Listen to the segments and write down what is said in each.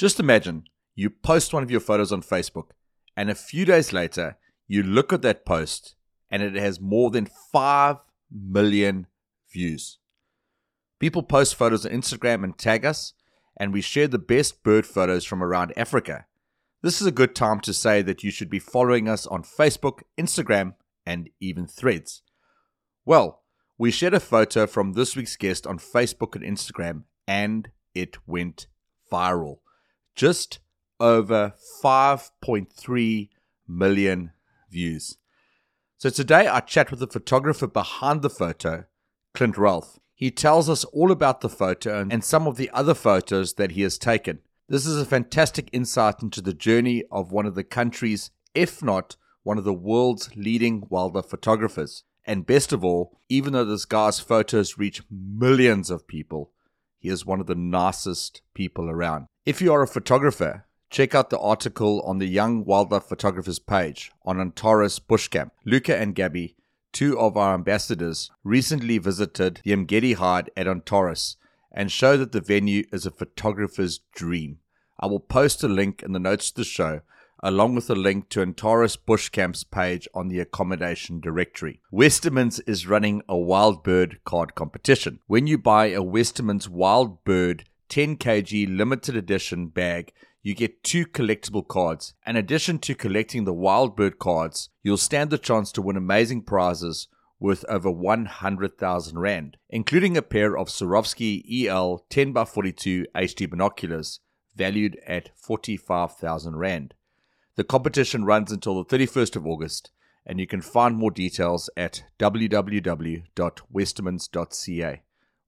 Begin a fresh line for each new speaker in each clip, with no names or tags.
Just imagine you post one of your photos on Facebook, and a few days later, you look at that post and it has more than 5 million views. People post photos on Instagram and tag us, and we share the best bird photos from around Africa. This is a good time to say that you should be following us on Facebook, Instagram, and even threads. Well, we shared a photo from this week's guest on Facebook and Instagram, and it went viral. Just over 5.3 million views. So today I chat with the photographer behind the photo, Clint Ralph. He tells us all about the photo and some of the other photos that he has taken. This is a fantastic insight into the journey of one of the country's, if not one of the world's leading wildlife photographers. And best of all, even though this guy's photos reach millions of people, he is one of the nicest people around. If you are a photographer, check out the article on the Young Wildlife Photographers page on Antares Bush Camp. Luca and Gabby, two of our ambassadors, recently visited the Umgede Hide at Antares and show that the venue is a photographer's dream. I will post a link in the notes to the show, along with a link to Antares Bush Camp's page on the accommodation directory. Westermans is running a wild bird card competition. When you buy a Westermans wild bird 10 kg limited edition bag, you get two collectible cards. In addition to collecting the wild bird cards, you'll stand the chance to win amazing prizes worth over 100,000 Rand, including a pair of Swarovski EL 10x42 HD binoculars valued at 45,000 Rand. The competition runs until the 31st of August, and you can find more details at www.westermans.ca.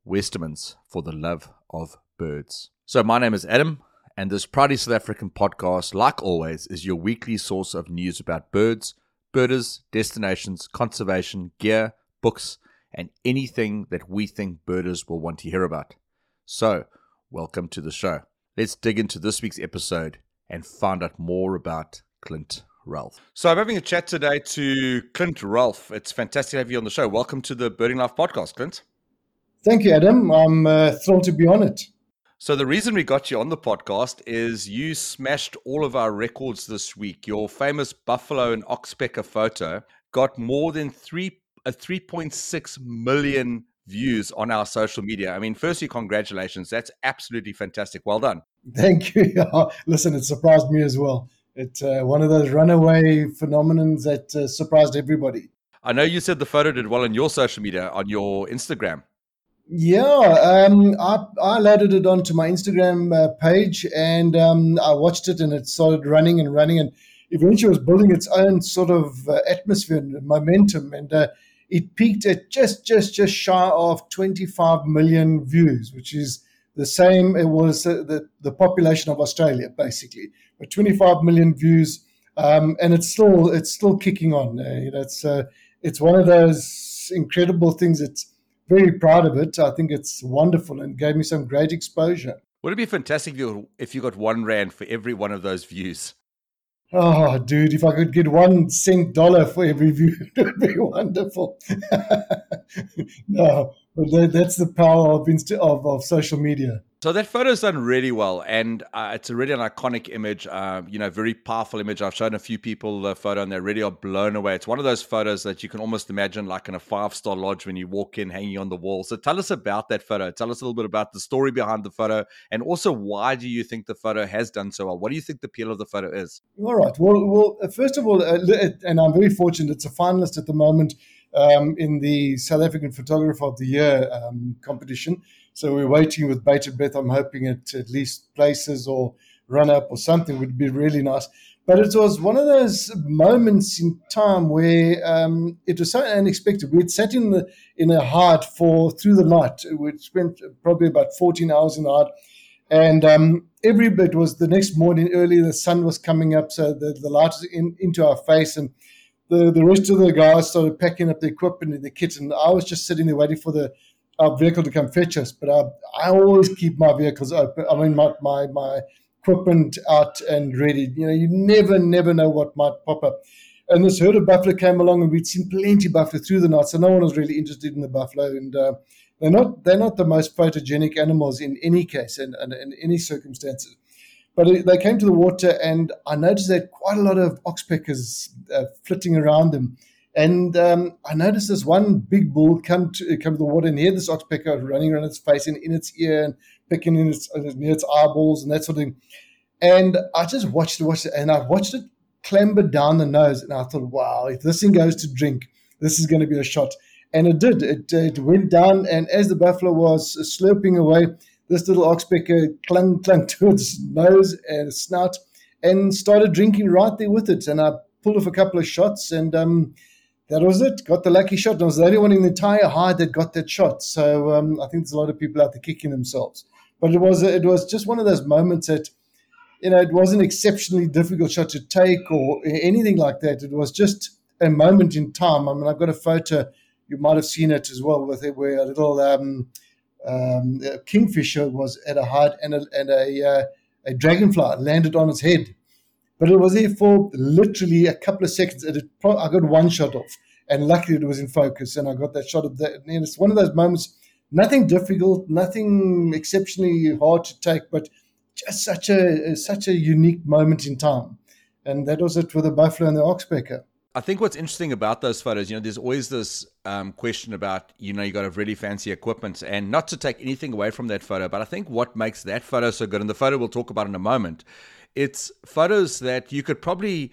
Westermans for the love of birds. So, my name is Adam, and this Proudly South African podcast, like always, is your weekly source of news about birds birders, destinations, conservation, gear, books, and anything that we think birders will want to hear about. So, welcome to the show. Let's dig into this week's episode and find out more about Clint Ralph. So, I'm having a chat today to Clint Ralph. It's fantastic to have you on the show. Welcome to the Birding Life podcast, Clint.
Thank you, Adam. I'm uh, thrilled to be on it.
So the reason we got you on the podcast is you smashed all of our records this week. Your famous buffalo and oxpecker photo got more than three a 3.6 million views on our social media. I mean, firstly, congratulations. That's absolutely fantastic. Well done.
Thank you. Listen, it surprised me as well. It's uh, one of those runaway phenomenons that uh, surprised everybody.
I know you said the photo did well on your social media, on your Instagram.
Yeah, um, I, I loaded it onto my Instagram uh, page and um, I watched it and it started running and running and eventually it was building its own sort of uh, atmosphere and momentum and uh, it peaked at just just just shy of 25 million views, which is the same. It was uh, the the population of Australia basically, but 25 million views, um, and it's still it's still kicking on. Uh, you know, it's uh, it's one of those incredible things. It's very proud of it. I think it's wonderful and gave me some great exposure.
Would it be fantastic if you, if you got one rand for every one of those views?
Oh, dude, if I could get one cent dollar for every view, it would be wonderful. no, but that, that's the power of, inst- of, of social media.
So that photo's done really well, and uh, it's a really an iconic image. Uh, you know, very powerful image. I've shown a few people the photo, and they really are blown away. It's one of those photos that you can almost imagine like in a five star lodge when you walk in, hanging on the wall. So tell us about that photo. Tell us a little bit about the story behind the photo, and also why do you think the photo has done so well? What do you think the appeal of the photo is?
All right. Well, well, uh, first of all, uh, and I'm very fortunate. It's a finalist at the moment um, in the South African Photographer of the Year um, competition. So we're waiting with bated breath. I'm hoping it at least places or run up or something would be really nice. But it was one of those moments in time where um, it was so unexpected. We'd sat in the in a hut for through the night. We'd spent probably about 14 hours in the hut. And um, every bit was the next morning early, the sun was coming up, so the, the light was in, into our face. And the, the rest of the guys started packing up the equipment and the kit. And I was just sitting there waiting for the our vehicle to come fetch us. But I, I always keep my vehicles open. I mean, my, my, my equipment out and ready. You know, you never, never know what might pop up. And this herd of buffalo came along, and we'd seen plenty of buffalo through the night, so no one was really interested in the buffalo. And uh, they're not they're not the most photogenic animals in any case and, and in any circumstances. But it, they came to the water, and I noticed that quite a lot of oxpeckers uh, flitting around them. And um, I noticed this one big bull come to come to the water, and he had this oxpecker running around its face and in its ear and picking in its near its eyeballs and that sort of thing. And I just watched it, watched it, and I watched it clamber down the nose, and I thought, wow, if this thing goes to drink, this is going to be a shot. And it did. It, it went down, and as the buffalo was slurping away, this little oxpecker clung, clung to its nose and snout and started drinking right there with it. And I pulled off a couple of shots, and um, that was it. Got the lucky shot. And I was the only one in the entire hide that got that shot. So um, I think there's a lot of people out there kicking themselves. But it was it was just one of those moments that you know it wasn't exceptionally difficult shot to take or anything like that. It was just a moment in time. I mean, I've got a photo. You might have seen it as well with it, where a little um, um, a kingfisher was at a height and a, and a, uh, a dragonfly landed on its head. But it was there for literally a couple of seconds. It I got one shot off, and luckily it was in focus, and I got that shot of that. And it's one of those moments, nothing difficult, nothing exceptionally hard to take, but just such a such a unique moment in time. And that was it with the buffalo and the oxpecker.
I think what's interesting about those photos, you know, there's always this um, question about, you know, you got to have really fancy equipment, and not to take anything away from that photo, but I think what makes that photo so good, and the photo we'll talk about in a moment, it's photos that you could probably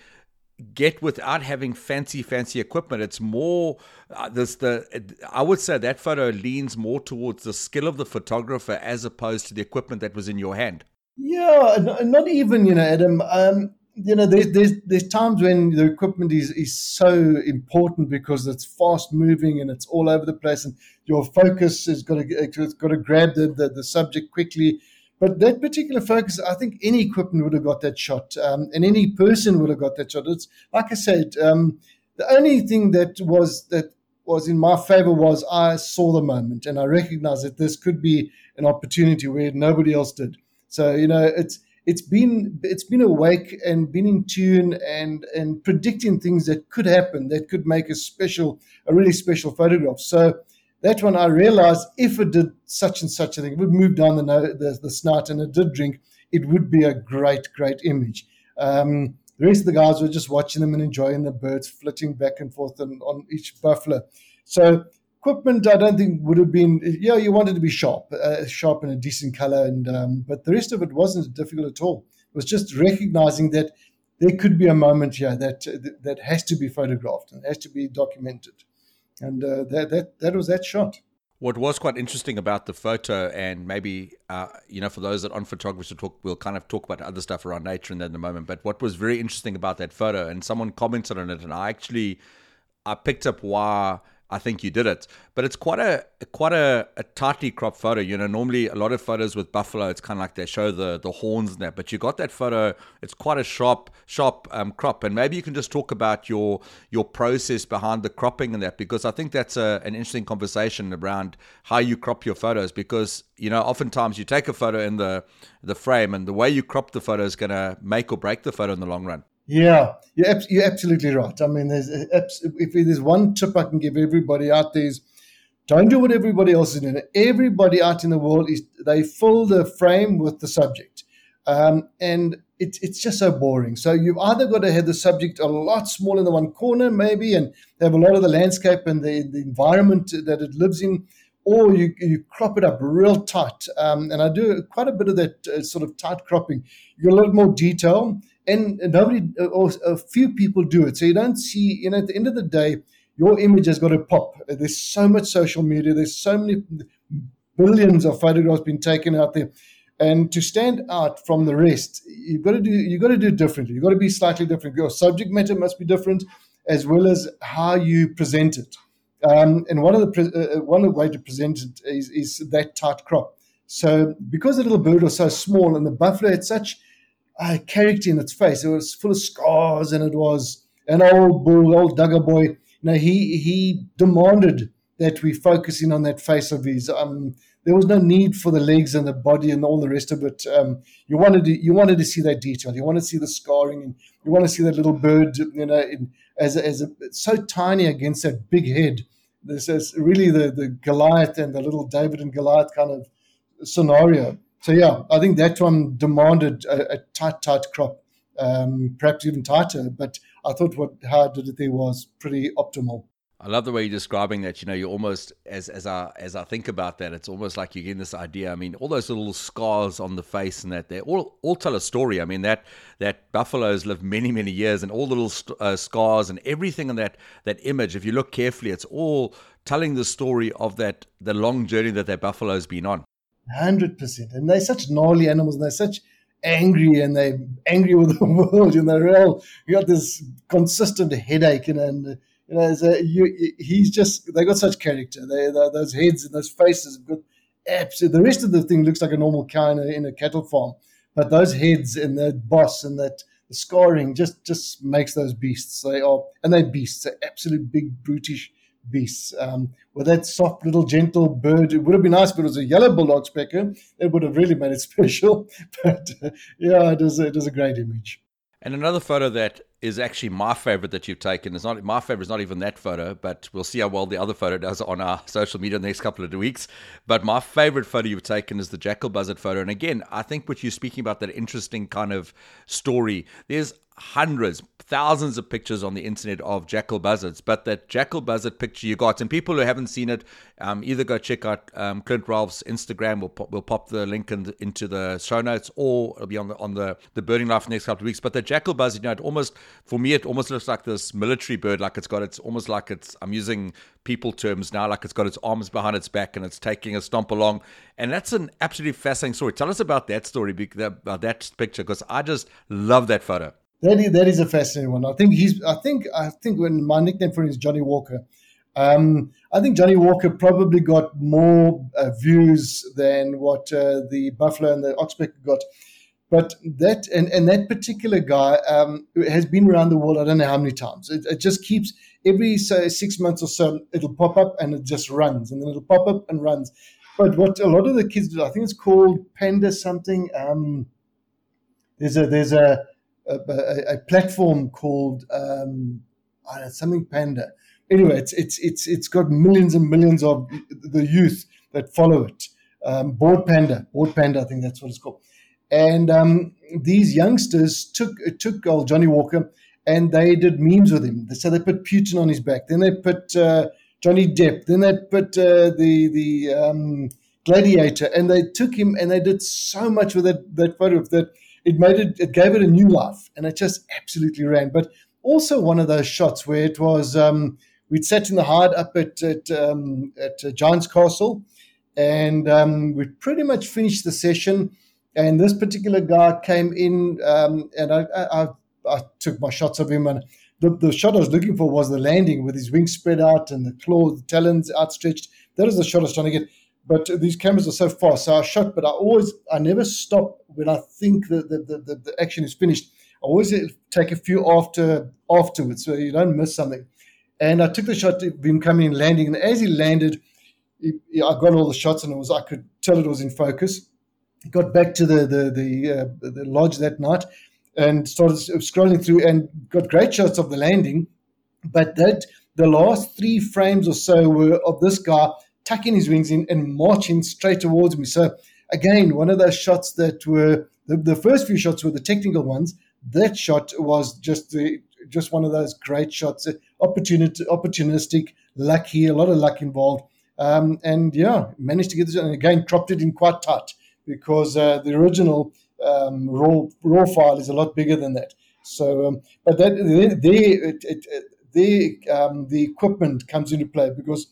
get without having fancy, fancy equipment. It's more uh, this the I would say that photo leans more towards the skill of the photographer as opposed to the equipment that was in your hand.
Yeah, not even you know, Adam. Um, you know, there's, there's there's times when the equipment is is so important because it's fast moving and it's all over the place, and your focus has got to it's got to grab the, the, the subject quickly. But that particular focus, I think any equipment would have got that shot, um, and any person would have got that shot. It's like I said, um, the only thing that was that was in my favor was I saw the moment and I recognized that this could be an opportunity where nobody else did. So you know, it's it's been it's been awake and been in tune and and predicting things that could happen that could make a special a really special photograph. So that one I realized if it did such and such a thing, it would move down the the, the snout and it did drink, it would be a great great image. Um, the rest of the guys were just watching them and enjoying the birds flitting back and forth on, on each buffalo. So equipment I don't think would have been yeah you wanted to be sharp uh, sharp and a decent color and um, but the rest of it wasn't difficult at all it was just recognizing that there could be a moment here that that has to be photographed and has to be documented and uh, that that that was that shot
what was quite interesting about the photo, and maybe uh, you know, for those that aren't photographers, we'll, talk, we'll kind of talk about other stuff around nature in that in a moment. But what was very interesting about that photo, and someone commented on it, and I actually I picked up why I think you did it. But it's quite a quite a, a tightly cropped photo. You know, normally a lot of photos with buffalo, it's kind of like they show the the horns and that. But you got that photo. It's quite a sharp sharp um, crop. And maybe you can just talk about your your process behind the cropping and that, because I think that's a, an interesting conversation around how you crop your photos. Because you know, oftentimes you take a photo in the the frame, and the way you crop the photo is going to make or break the photo in the long run.
Yeah, you're, you're absolutely right. I mean, there's if there's one tip I can give everybody out there is don't do what everybody else is doing. Everybody out in the world is they fill the frame with the subject, um, and it's it's just so boring. So you've either got to have the subject a lot smaller in the one corner, maybe, and have a lot of the landscape and the, the environment that it lives in, or you, you crop it up real tight. Um, and I do quite a bit of that uh, sort of tight cropping. You get a lot more detail and nobody or a few people do it. So you don't see, you know, at the end of the day, your image has got to pop. There's so much social media. There's so many billions of photographs being taken out there, and to stand out from the rest, you've got to do you've got to do differently. You've got to be slightly different. Your subject matter must be different, as well as how you present it. Um, and one of the uh, uh, one of the way to present it is, is that tight crop. So because the little bird was so small and the buffalo had such uh, character in its face. It was full of scars, and it was an old bull, old dagga boy. You know, he he demanded that we focus in on that face of his. Um, there was no need for the legs and the body and all the rest of it. Um, you wanted to, you wanted to see that detail. You want to see the scarring, and you want to see that little bird. You know, in, as a, as a, so tiny against that big head. This is really the the Goliath and the little David and Goliath kind of scenario. So yeah, I think that one demanded a, a tight, tight crop, um, perhaps even tighter. But I thought what how I did it there was pretty optimal.
I love the way you're describing that. You know, you're almost as as I as I think about that, it's almost like you're getting this idea. I mean, all those little scars on the face and that they all all tell a story. I mean, that that buffaloes live many many years, and all the little uh, scars and everything in that that image. If you look carefully, it's all telling the story of that the long journey that that buffalo's been on.
Hundred percent, and they're such gnarly animals, and they're such angry, and they're angry with the world, and they're all you got this consistent headache, and. and you know, you, he's just they got such character. They, they those heads and those faces have got absolutely. The rest of the thing looks like a normal cow in a, in a cattle farm, but those heads and that boss and that the scoring just just makes those beasts. They are and they're beasts, they're absolute big brutish beasts. Um, with that soft little gentle bird, it would have been nice if it was a yellow billed oxpecker. It would have really made it special. But uh, yeah, it is it is a great image.
And another photo that is actually my favorite that you've taken. It's not my favorite is not even that photo, but we'll see how well the other photo does on our social media in the next couple of weeks. But my favorite photo you've taken is the jackal buzzard photo. And again, I think what you're speaking about that interesting kind of story. There's hundreds, thousands of pictures on the internet of jackal buzzards, but that jackal buzzard picture you got, and people who haven't seen it, um, either go check out um, Clint Ralph's Instagram. We'll pop, we'll pop the link in into the show notes, or it'll be on the on the the birding life the next couple of weeks. But the jackal buzzard, you know, it almost for me, it almost looks like this military bird, like it's got it's almost like it's. I'm using people terms now, like it's got its arms behind its back and it's taking a stomp along, and that's an absolutely fascinating story. Tell us about that story, about that picture, because I just love that photo.
That is, that is a fascinating one. I think he's. I think. I think when my nickname for him is Johnny Walker. Um, I think Johnny Walker probably got more uh, views than what uh, the Buffalo and the Oxpecker got. But that and, and that particular guy um, has been around the world. I don't know how many times. It, it just keeps every six months or so. It'll pop up and it just runs, and then it'll pop up and runs. But what a lot of the kids do, I think it's called Panda something. Um, there's a there's a a, a, platform called um, know, something Panda. Anyway, it's it's it's it's got millions and millions of the youth that follow it. Um, Bored Panda, Bored Panda, I think that's what it's called. And um, these youngsters took took old Johnny Walker and they did memes with him. So they put Putin on his back. Then they put uh, Johnny Depp. Then they put uh, the the um, Gladiator, and they took him and they did so much with that that photo that it made it, it gave it a new life, and it just absolutely ran. But also one of those shots where it was um, we'd sat in the hard up at at, um, at uh, Giant's Castle, and um, we'd pretty much finished the session. And this particular guy came in, um, and I, I, I, took my shots of him. And the, the shot I was looking for was the landing with his wings spread out and the claws, the talons outstretched. That is the shot I was trying to get but these cameras are so fast. So I shot, but I always, I never stop when I think that the, the, the, action is finished. I always take a few after afterwards, so you don't miss something. And I took the shot of him coming and landing, and as he landed, he, I got all the shots, and it was I could tell it was in focus. Got back to the the the, uh, the lodge that night, and started scrolling through, and got great shots of the landing. But that the last three frames or so were of this guy tucking his wings in and marching straight towards me. So again, one of those shots that were the, the first few shots were the technical ones. That shot was just the just one of those great shots, opportunity, opportunistic, lucky, a lot of luck involved. Um, and yeah, managed to get this, and again, cropped it in quite tight because uh, the original um, raw raw file is a lot bigger than that. So, um, but that there, there, um, the equipment comes into play because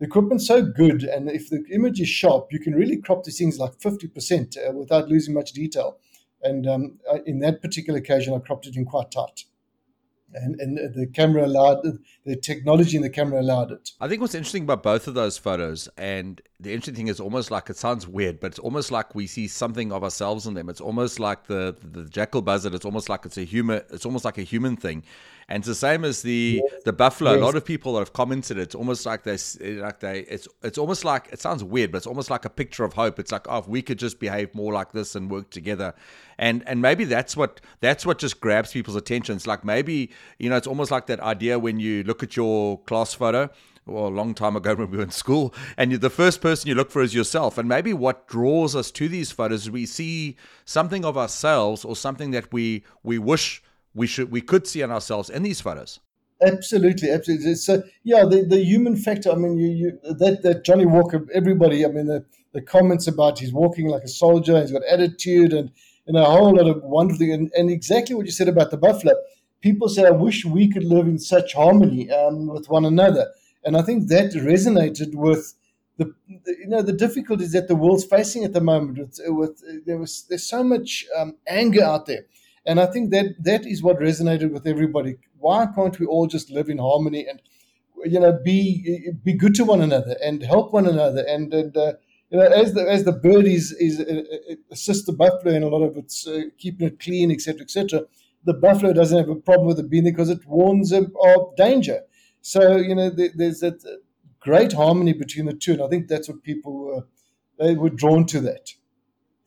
the equipment's so good, and if the image is sharp, you can really crop these things like 50% uh, without losing much detail. And um, in that particular occasion, I cropped it in quite tight. And, and the camera allowed the technology in the camera allowed it.
I think what's interesting about both of those photos, and the interesting thing is almost like it sounds weird, but it's almost like we see something of ourselves in them. It's almost like the the jackal buzzard. It's almost like it's a human. It's almost like a human thing. And it's the same as the yes. the buffalo. Yes. A lot of people that have commented, it's almost like they eh, like they. It's it's almost like it sounds weird, but it's almost like a picture of hope. It's like oh, if we could just behave more like this and work together, and and maybe that's what that's what just grabs people's attention. It's like maybe you know, it's almost like that idea when you look at your class photo well, a long time ago when we were in school, and the first person you look for is yourself. And maybe what draws us to these photos is we see something of ourselves or something that we we wish we should we could see in ourselves in these photos.
Absolutely, absolutely. So yeah, the, the human factor. I mean, you, you that that Johnnie Walker. Everybody. I mean, the, the comments about he's walking like a soldier. He's got attitude and and a whole lot of wonderful things. And, and exactly what you said about the buffalo. People say, "I wish we could live in such harmony um, with one another." And I think that resonated with the, you know the difficulties that the world's facing at the moment. With, with there was there's so much um, anger out there, and I think that that is what resonated with everybody. Why can't we all just live in harmony and you know be be good to one another and help one another and and uh, you know as the as the bird is is uh, uh assists the buffalo in a lot of its uh, keeping it clean etc etc the buffalo doesn't have a problem with it being because it warns them of danger so you know, there's a great harmony between the two, and I think that's what people were they were drawn to that.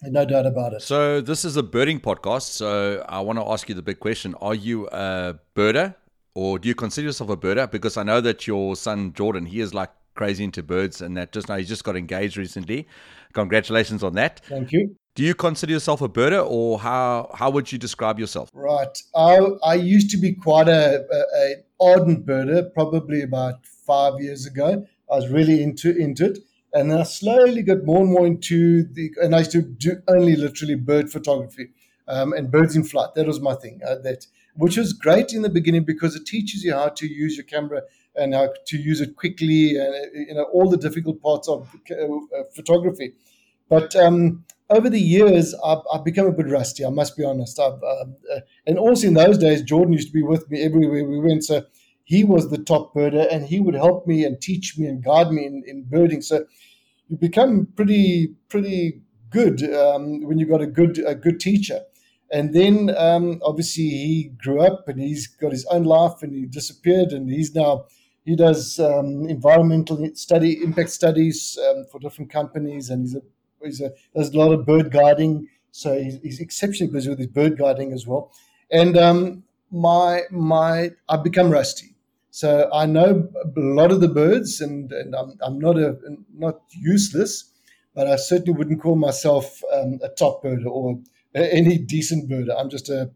No doubt about it.
So this is a birding podcast. So I want to ask you the big question: Are you a birder, or do you consider yourself a birder? Because I know that your son Jordan, he is like crazy into birds, and that just now he just got engaged recently. Congratulations on that.
Thank you.
Do you consider yourself a birder, or how how would you describe yourself?
Right, I I used to be quite a, a, a ardent birder, probably about five years ago. I was really into into it, and I slowly got more and more into the. And I used to do only literally bird photography um, and birds in flight. That was my thing. Uh, that which was great in the beginning because it teaches you how to use your camera and how to use it quickly, and you know all the difficult parts of uh, photography. But um, over the years, I've, I've, become a bit rusty. I must be honest. Um, uh, and also in those days, Jordan used to be with me everywhere we went. So he was the top birder, and he would help me and teach me and guide me in, in birding. So you become pretty pretty good um, when you've got a good a good teacher. And then um, obviously he grew up and he's got his own life and he disappeared and he's now he does um, environmental study impact studies um, for different companies and he's a he's a, does a lot of bird guiding, so he's, he's exceptionally busy with his bird guiding as well. And um, my my I've become rusty, so I know a lot of the birds, and, and I'm, I'm not a not useless, but I certainly wouldn't call myself um, a top birder or any decent birder. I'm just a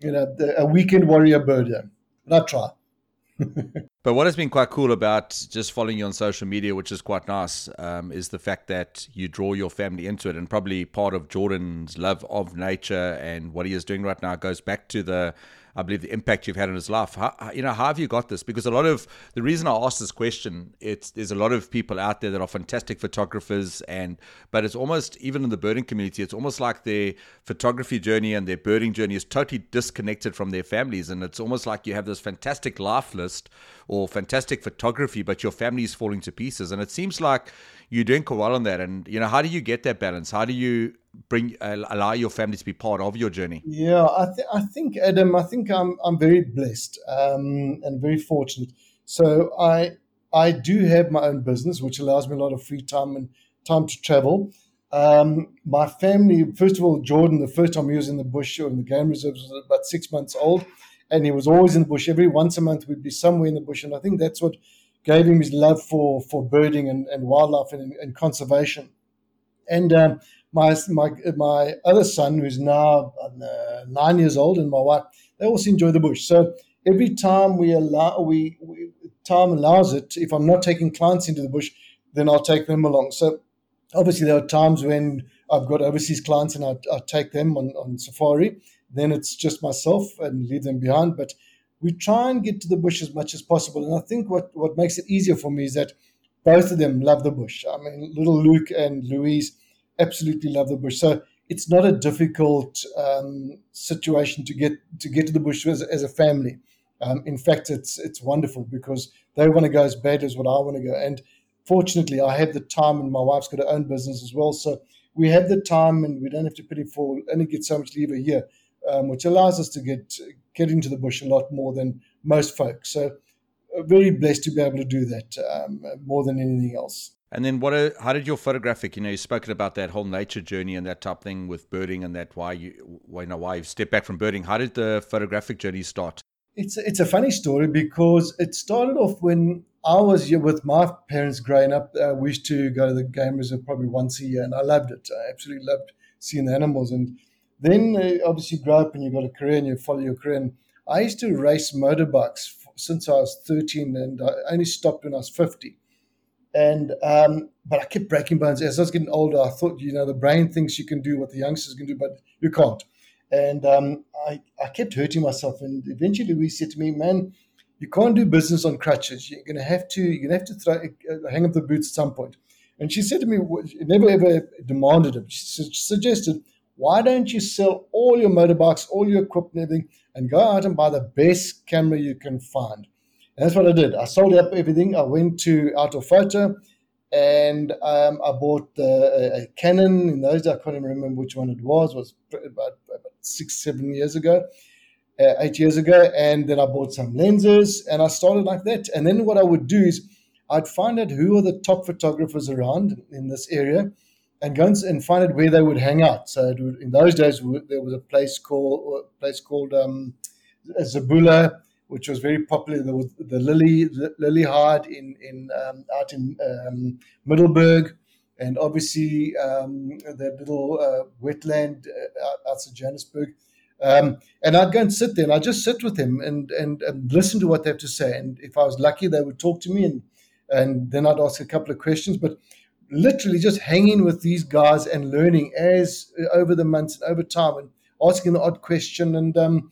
you know a weekend warrior birder, but I try.
but what has been quite cool about just following you on social media, which is quite nice, um, is the fact that you draw your family into it. And probably part of Jordan's love of nature and what he is doing right now goes back to the I believe the impact you've had on his life. How, you know, how have you got this? Because a lot of the reason I asked this question, it's there's a lot of people out there that are fantastic photographers, and but it's almost even in the birding community, it's almost like their photography journey and their birding journey is totally disconnected from their families, and it's almost like you have this fantastic life list or fantastic photography, but your family is falling to pieces, and it seems like you're doing quite well on that. And you know, how do you get that balance? How do you bring uh, allow your family to be part of your journey?
Yeah, I, th- I think Adam, I think I'm I'm very blessed um, and very fortunate. So I I do have my own business, which allows me a lot of free time and time to travel. Um, my family, first of all, Jordan, the first time he was in the bush or in the game reserves was about six months old, and he was always in the bush. Every once a month, we'd be somewhere in the bush, and I think that's what gave him his love for for birding and, and wildlife and, and conservation. And um, my my my other son, who's now uh, nine years old, and my wife, they also enjoy the bush. So every time we allow we, we time allows it, if I'm not taking clients into the bush, then I'll take them along. So obviously there are times when I've got overseas clients and I, I take them on, on safari. Then it's just myself and leave them behind. But we try and get to the bush as much as possible. And I think what, what makes it easier for me is that both of them love the bush. I mean, little Luke and Louise absolutely love the bush. So it's not a difficult um, situation to get to get to the bush as, as a family. Um, in fact, it's it's wonderful because they want to go as bad as what I want to go. And fortunately, I have the time, and my wife's got her own business as well. So we have the time, and we don't have to put in for only get so much leave a year, um, which allows us to get get into the bush a lot more than most folks. So uh, very blessed to be able to do that um, more than anything else.
And then, what? How did your photographic? You know, you've spoken about that whole nature journey and that type thing with birding, and that why you, why, you know, why you stepped back from birding. How did the photographic journey start?
It's a, it's a funny story because it started off when I was with my parents growing up. Uh, we used to go to the game reserve probably once a year, and I loved it. I absolutely loved seeing the animals. And then uh, obviously you grow up and you've got a career and you follow your career. And I used to race motorbikes since I was 13, and I only stopped when I was 50. And um, but I kept breaking bones as I was getting older. I thought, you know, the brain thinks you can do what the youngsters can do, but you can't. And um, I, I kept hurting myself. And eventually, we said to me, "Man, you can't do business on crutches. You're going to have to you're going to have to throw, uh, hang up the boots at some point." And she said to me, never ever demanded it. She su- suggested, "Why don't you sell all your motorbikes, all your equipment, everything, and go out and buy the best camera you can find?" And that's what I did. I sold up everything. I went to Autofoto, and um, I bought the, a Canon. In those days, I can't even remember which one it was. It was about, about six, seven years ago, uh, eight years ago. And then I bought some lenses and I started like that. And then what I would do is I'd find out who are the top photographers around in this area and go and find out where they would hang out. So would, in those days, there was a place called, a place called um, Zabula which was very popular. There was the Lily Lily Hyde in in um, out in um, Middelburg, and obviously um, that little uh, wetland uh, outside Johannesburg. Um, and I'd go and sit there, and I'd just sit with him and, and, and listen to what they have to say. And if I was lucky, they would talk to me, and and then I'd ask a couple of questions. But literally, just hanging with these guys and learning as uh, over the months and over time, and asking the odd question and um,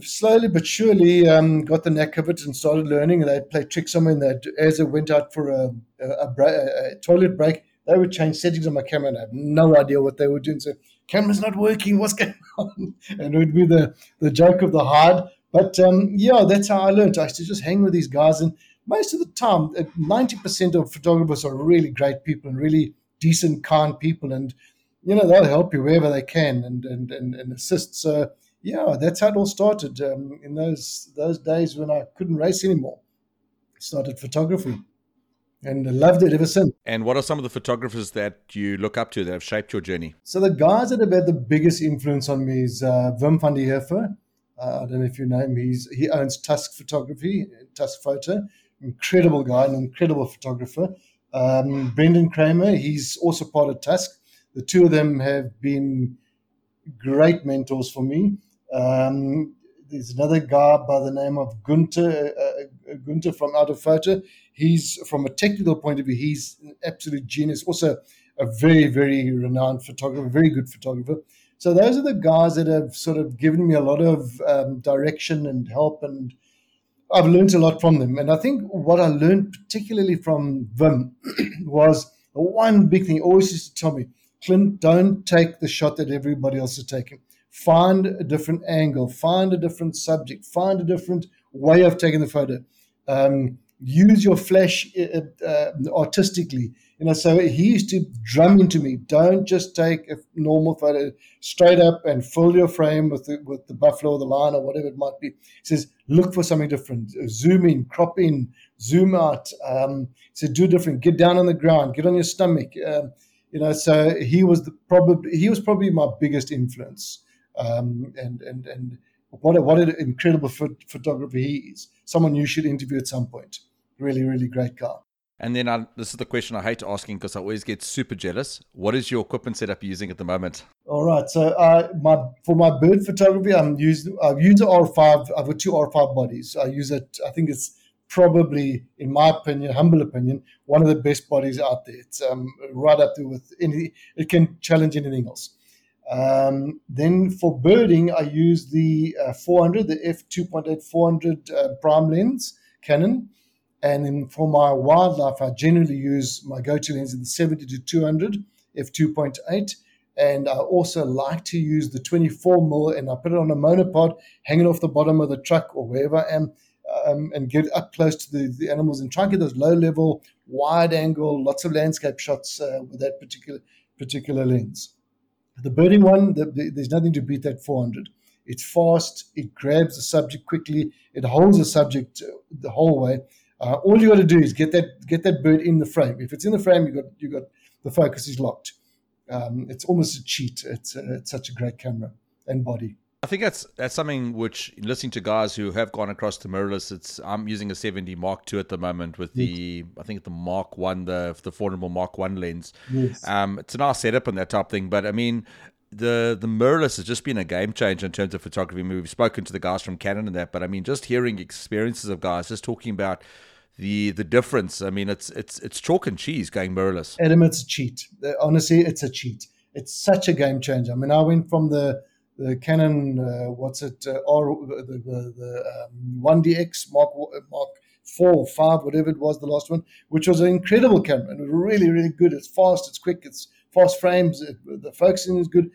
slowly but surely um, got the knack of it and started learning. And they'd play tricks on me. And they'd, as I went out for a, a, a, a, toilet break, they would change settings on my camera. And I had no idea what they were doing. So, camera's not working. What's going on? And it would be the, the joke of the hard. But um, yeah, that's how I learned. I used to just hang with these guys. And most of the time, 90% of photographers are really great people and really decent, kind people. And, you know, they'll help you wherever they can and, and, and, and assist. So, yeah, that's how it all started. Um, in those those days when I couldn't race anymore, I started photography, and I loved it ever since.
And what are some of the photographers that you look up to that have shaped your journey?
So the guys that have had the biggest influence on me is uh, Wim van den Heever. Uh, I don't know if you know him. He's he owns Tusk Photography, Tusk Photo. Incredible guy, an incredible photographer. Um, Brendon Cremer, he's also part of Tusk. The two of them have been great mentors for me. Um, there's another guy by the name of Gunter, uh, uh Gunter from Autofoto. He's, from a technical point of view, he's an absolute genius. Also, a very, very renowned photographer, very good photographer. So those are the guys that have sort of given me a lot of um, direction and help, and I've learned a lot from them. And I think what I learned particularly from Wim was one big thing. He always used to tell me, Clint, don't take the shot that everybody else is taking find a different angle, find a different subject, find a different way of taking the photo. Um, use your flash uh, uh, artistically. You know, so he used to drum into me, don't just take a normal photo straight up and fill your frame with the, with the buffalo or the lion or whatever it might be. He says, look for something different. Zoom in, crop in, zoom out. Um, so do different. Get down on the ground. Get on your stomach. Um, you know, so he was the probably he was probably my biggest influence um, and and and what a, what an incredible photographer he is. Someone you should interview at some point. Really, really great guy.
And then I, this is the question I hate asking because I always get super jealous. What is your equipment setup using at the moment?
All right, so uh, my for my bird photography, I'm using I've used the R5. I've got two R5 bodies. I use it. I think it's probably, in my opinion, humble opinion, one of the best bodies out there. It's um, right up there with any. It can challenge anything else. Um, then for birding, I use the uh, 400, the f2.8 400 uh, prime lens Canon. And then for my wildlife, I generally use my go-to lens in the 70 to 200 f2.8. And I also like to use the 24 mil, and I put it on a monopod, hanging off the bottom of the truck or wherever I am, um, and get up close to the, the animals and try and get those low-level, wide-angle, lots of landscape shots uh, with that particular particular lens. The birding one, the, the, there's nothing to beat that 400. It's fast, it grabs the subject quickly, it holds the subject uh, the whole way. Uh, all you got to do is get that get that bird in the frame. If it's in the frame, you got you got the focus is locked. Um, it's almost a cheat. It's, uh, it's such a great camera and body.
I think that's that's something which listening to guys who have gone across to mirrorless. It's I'm using a 7D Mark II at the moment with the I think the Mark One, the the formidable Mark One lens.
Yes.
Um, it's a nice setup and that type of thing. But I mean, the the mirrorless has just been a game changer in terms of photography. We've spoken to the guys from Canon and that, but I mean, just hearing experiences of guys just talking about the the difference. I mean, it's it's it's chalk and cheese going mirrorless.
Adam, it's a cheat. Uh, Honestly, it's a cheat. It's such a game changer. I mean, I went from the the Canon, uh, what's it, uh, R, the the, the um, 1DX Mark Mark four five, whatever it was, the last one, which was an incredible camera and really really good. It's fast, it's quick, it's fast frames, it, the focusing is good,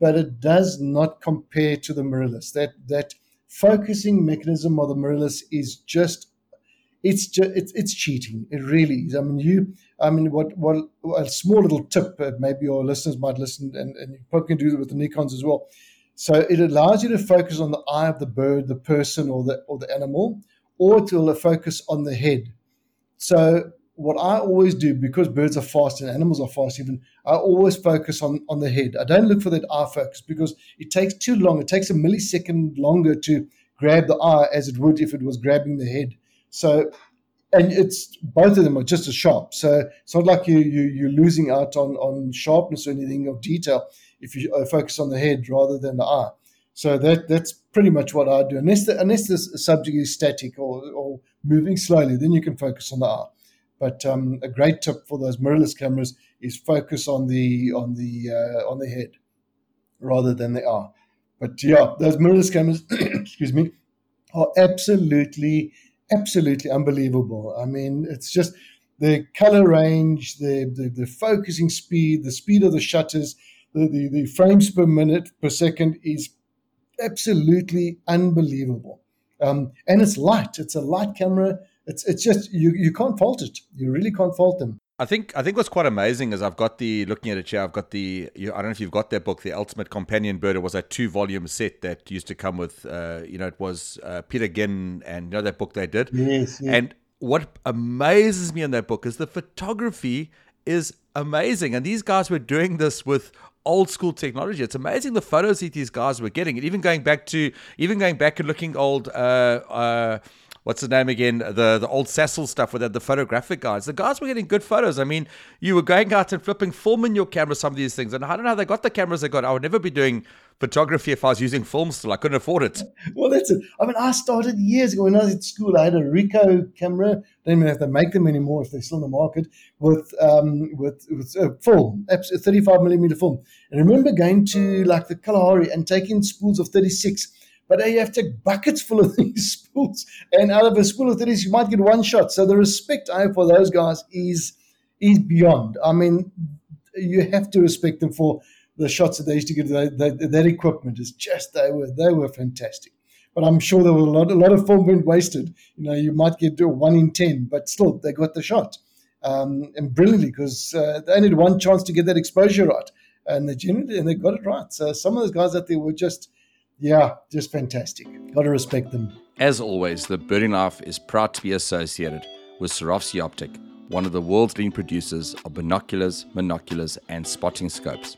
but it does not compare to the mirrorless. That that focusing mechanism of the mirrorless is just it's just it's, it's cheating. It really is. I mean, you. I mean, what what a small little tip. Uh, maybe your listeners might listen, and, and you probably can do it with the Nikon's as well. So it allows you to focus on the eye of the bird, the person, or the or the animal, or will focus on the head. So what I always do, because birds are fast and animals are fast, even I always focus on on the head. I don't look for that eye focus because it takes too long. It takes a millisecond longer to grab the eye as it would if it was grabbing the head. So, and it's both of them are just as sharp. So it's not like you, you you're losing out on on sharpness or anything of detail if you uh, focus on the head rather than the eye. So that that's pretty much what I do. Unless the, unless the subject is static or, or moving slowly, then you can focus on the eye. But um, a great tip for those mirrorless cameras is focus on the on the uh, on the head rather than the eye. But yeah, those mirrorless cameras, excuse me, are absolutely absolutely unbelievable. I mean, it's just the color range, the, the, the focusing speed, the speed of the shutters, the, the, the frames per minute per second is absolutely unbelievable. Um, and it's light. It's a light camera. It's it's just you you can't fault it. You really can't fault them.
I think I think what's quite amazing is I've got the looking at it here. I've got the you, I don't know if you've got that book, the Ultimate Companion Bird. It was a two volume set that used to come with, uh, you know, it was uh, Peter Ginn and you know that book they did.
Yes, yes.
And what amazes me in that book is the photography is amazing, and these guys were doing this with old school technology. It's amazing the photos that these guys were getting, and even going back to even going back and looking old. Uh, uh, what's the name again? The the old Cecil stuff with the, photographic guys. The guys were getting good photos. I mean, you were going out and flipping film in your camera, some of these things. And I don't know how they got the cameras they got. I would never be doing photography if I was using film still. I couldn't afford it.
Well, that's it. I mean, I started years ago when I was at school. I had a Ricoh camera. Don't even have to make them anymore if they're still in the market with um, with, with uh, film, 35 millimeter film. And I remember going to like the Kalahari and taking spools of 36 but you have to take buckets full of these spools, and out of a spool of 30s, you might get one shot. So the respect I have for those guys is is beyond. I mean, you have to respect them for the shots that they used to get. That, that, equipment is just they were they were fantastic. But I'm sure there was a lot a lot of film went wasted. You know, you might get one in ten, but still they got the shot. Um, and brilliantly because uh, they only had one chance to get that exposure right, and they generally and they got it right. So some of those guys out there were just yeah, just fantastic. Got to respect them.
As always, the Birding Life is proud to be associated with Swarovski Optic, one of the world's leading producers of binoculars, monoculars, and spotting scopes,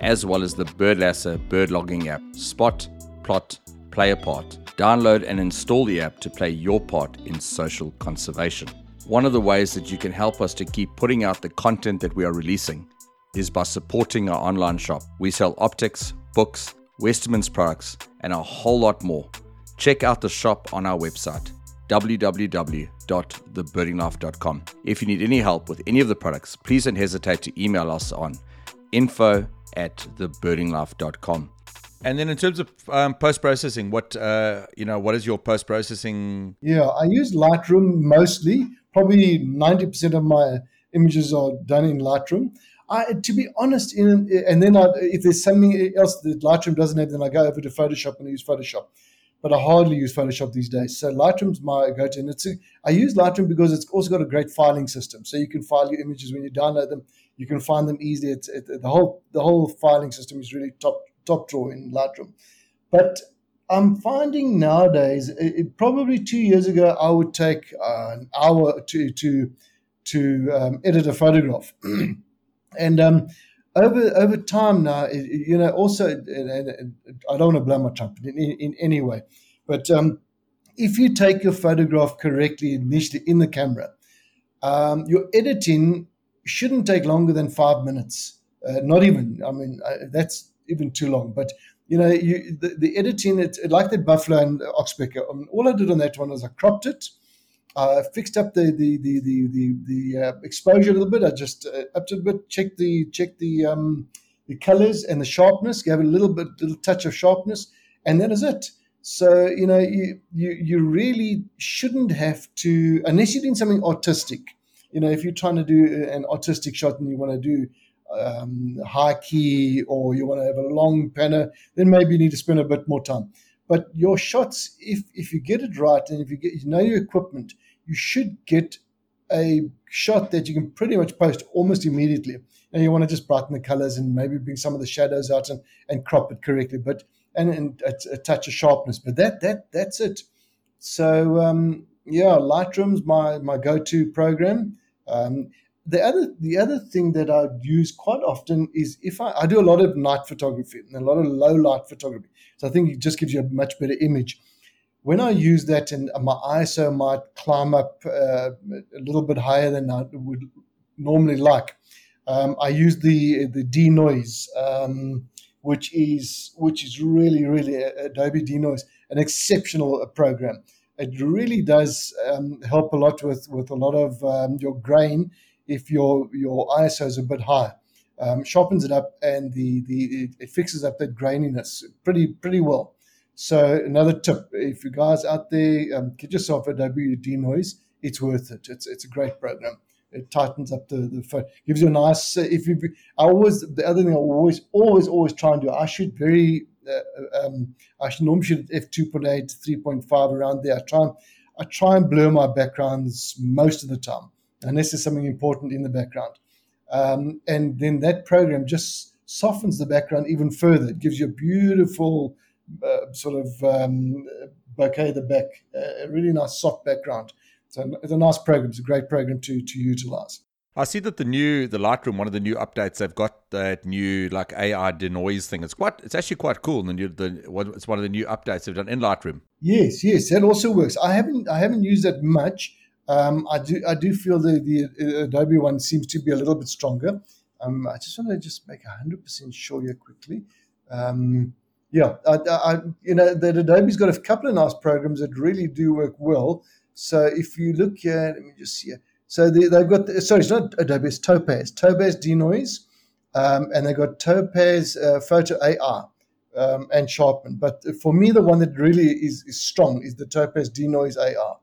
as well as the Birdlasser bird logging app. Spot, plot, play a part. Download and install the app to play your part in social conservation. One of the ways that you can help us to keep putting out the content that we are releasing is by supporting our online shop. We sell optics, books, Westermans products, and a whole lot more. Check out the shop on our website www.thebirdinglife.com. If you need any help with any of the products, please don't hesitate to email us on info at thebirdinglife.com. And then in terms of um, post processing, what uh, you know, what is your post processing?
Yeah, I use Lightroom mostly. Probably ninety percent of my images are done in Lightroom. I, to be honest, in, and then I, if there's something else that Lightroom doesn't have, then I go over to Photoshop and I use Photoshop. But I hardly use Photoshop these days. So Lightroom's my go-to, and it's I use Lightroom because it's also got a great filing system. So you can file your images when you download them. You can find them easily. It's it, the whole the whole filing system is really top top drawer in Lightroom. But I'm finding nowadays, it, probably two years ago, I would take uh, an hour to to to um, edit a photograph. And um, over over time now, you know, also, and, I don't want to blow my trumpet in, in, any way, but um, if you take your photograph correctly initially in the camera, um, your editing shouldn't take longer than five minutes. Uh, not even. I mean, uh, that's even too long. But you know, you, the, the editing, it, like the Buffalo and Oxpecker. I mean, all I did on that one was I cropped it, I fixed up the the the the the, the uh, exposure a little bit. I just uh, up to a bit, checked the checked the um, the colors and the sharpness, gave it a little bit, little touch of sharpness, and that is it. So you know, you you you really shouldn't have to unless you're doing something artistic. You know, if you're trying to do an artistic shot and you want to do um, high key or you want to have a long panner, then maybe you need to spend a bit more time. But your shots, if if you get it right and if you get you know your equipment, you should get a shot that you can pretty much post almost immediately. And you want to just brighten the colors and maybe bring some of the shadows out and, and crop it correctly, but and, and a, a touch of sharpness. But that that that's it. So um, yeah, Lightroom's my my go-to program. Um, the other the other thing that I use quite often is if I, I do a lot of night photography and a lot of low light photography. So I think it just gives you a much better image. When I use that and my ISO might climb up uh, a little bit higher than I would normally like, um, I use the the denoise, um, which is which is really really uh, Adobe denoise, an exceptional uh, program. It really does um, help a lot with with a lot of um, your grain if your your ISO is a bit high. Um, sharpens it up and the the it fixes up that graininess pretty pretty well. So another tip: if you guys out there, um, get yourself a Adobe denoise. It's worth it. It's it's a great program. It tightens up the the phone, gives you a nice. Uh, if you, I always the other thing I always always always try and do. I shoot very. Uh, um, I should normally shoot f 2.8, 3.5 around there. I try and I try and blur my backgrounds most of the time unless there's something important in the background. Um, and then that program just softens the background even further. It gives you a beautiful sort of um, bokeh the back, uh, a really nice soft background. So it's a nice program. It's a great program to to utilize.
I see that the new the Lightroom, one of the new updates, they've got that new like AI denoise thing. It's quite, it's actually quite cool. And the, the it's one of the new updates they've done in Lightroom.
Yes, yes, that also works. I haven't I haven't used that much. Um, I do I do feel the the Adobe one seems to be a little bit stronger. Um, I just want to just make hundred percent sure here quickly. Um, yeah, I, I, you know that Adobe's got a couple of nice programs that really do work well. So if you look here, let me just see. So they, have got the, sorry, it's not Adobe, it's Topaz, Topaz Denoise, um, and they've got Topaz uh, Photo AI. Um, and Sharpen. But for me, the one that really is, is strong is the Topaz Denoise AI.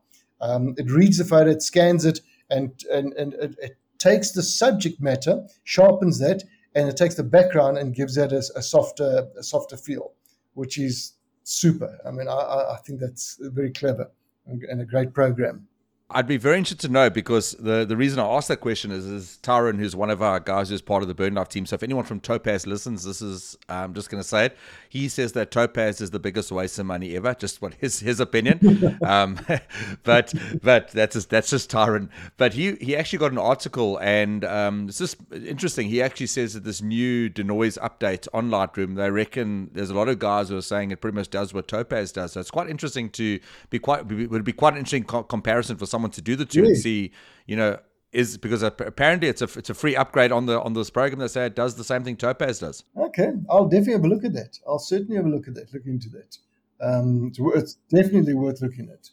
Um, it reads the photo, it scans it, and, and, and it, it, takes the subject matter, sharpens that, and it takes the background and gives that a, a softer, a softer feel, which is super. I mean, I, I think that's very clever and a great program.
I'd be very interested to know because the, the reason I asked that question is, is Tyron, who's one of our guys who's part of the Birding Life team. So if anyone from Topaz listens, this is I'm just going to say it. He says that Topaz is the biggest waste of money ever. Just what his his opinion. um, but but that's just, that's just Tyron. But he he actually got an article and um, it's just interesting. He actually says that this new denoise update on Lightroom, they reckon there's a lot of guys who are saying it pretty much does what Topaz does. So it's quite interesting to be quite would be quite an interesting co- comparison for someone someone to do the two really? and see, you know, is because apparently it's a it's a free upgrade on the on this program that say it does the same thing Topaz does.
Okay, I'll definitely have a look at that. I'll certainly have a look at that. Look into that. Um, it's, it's definitely worth looking at.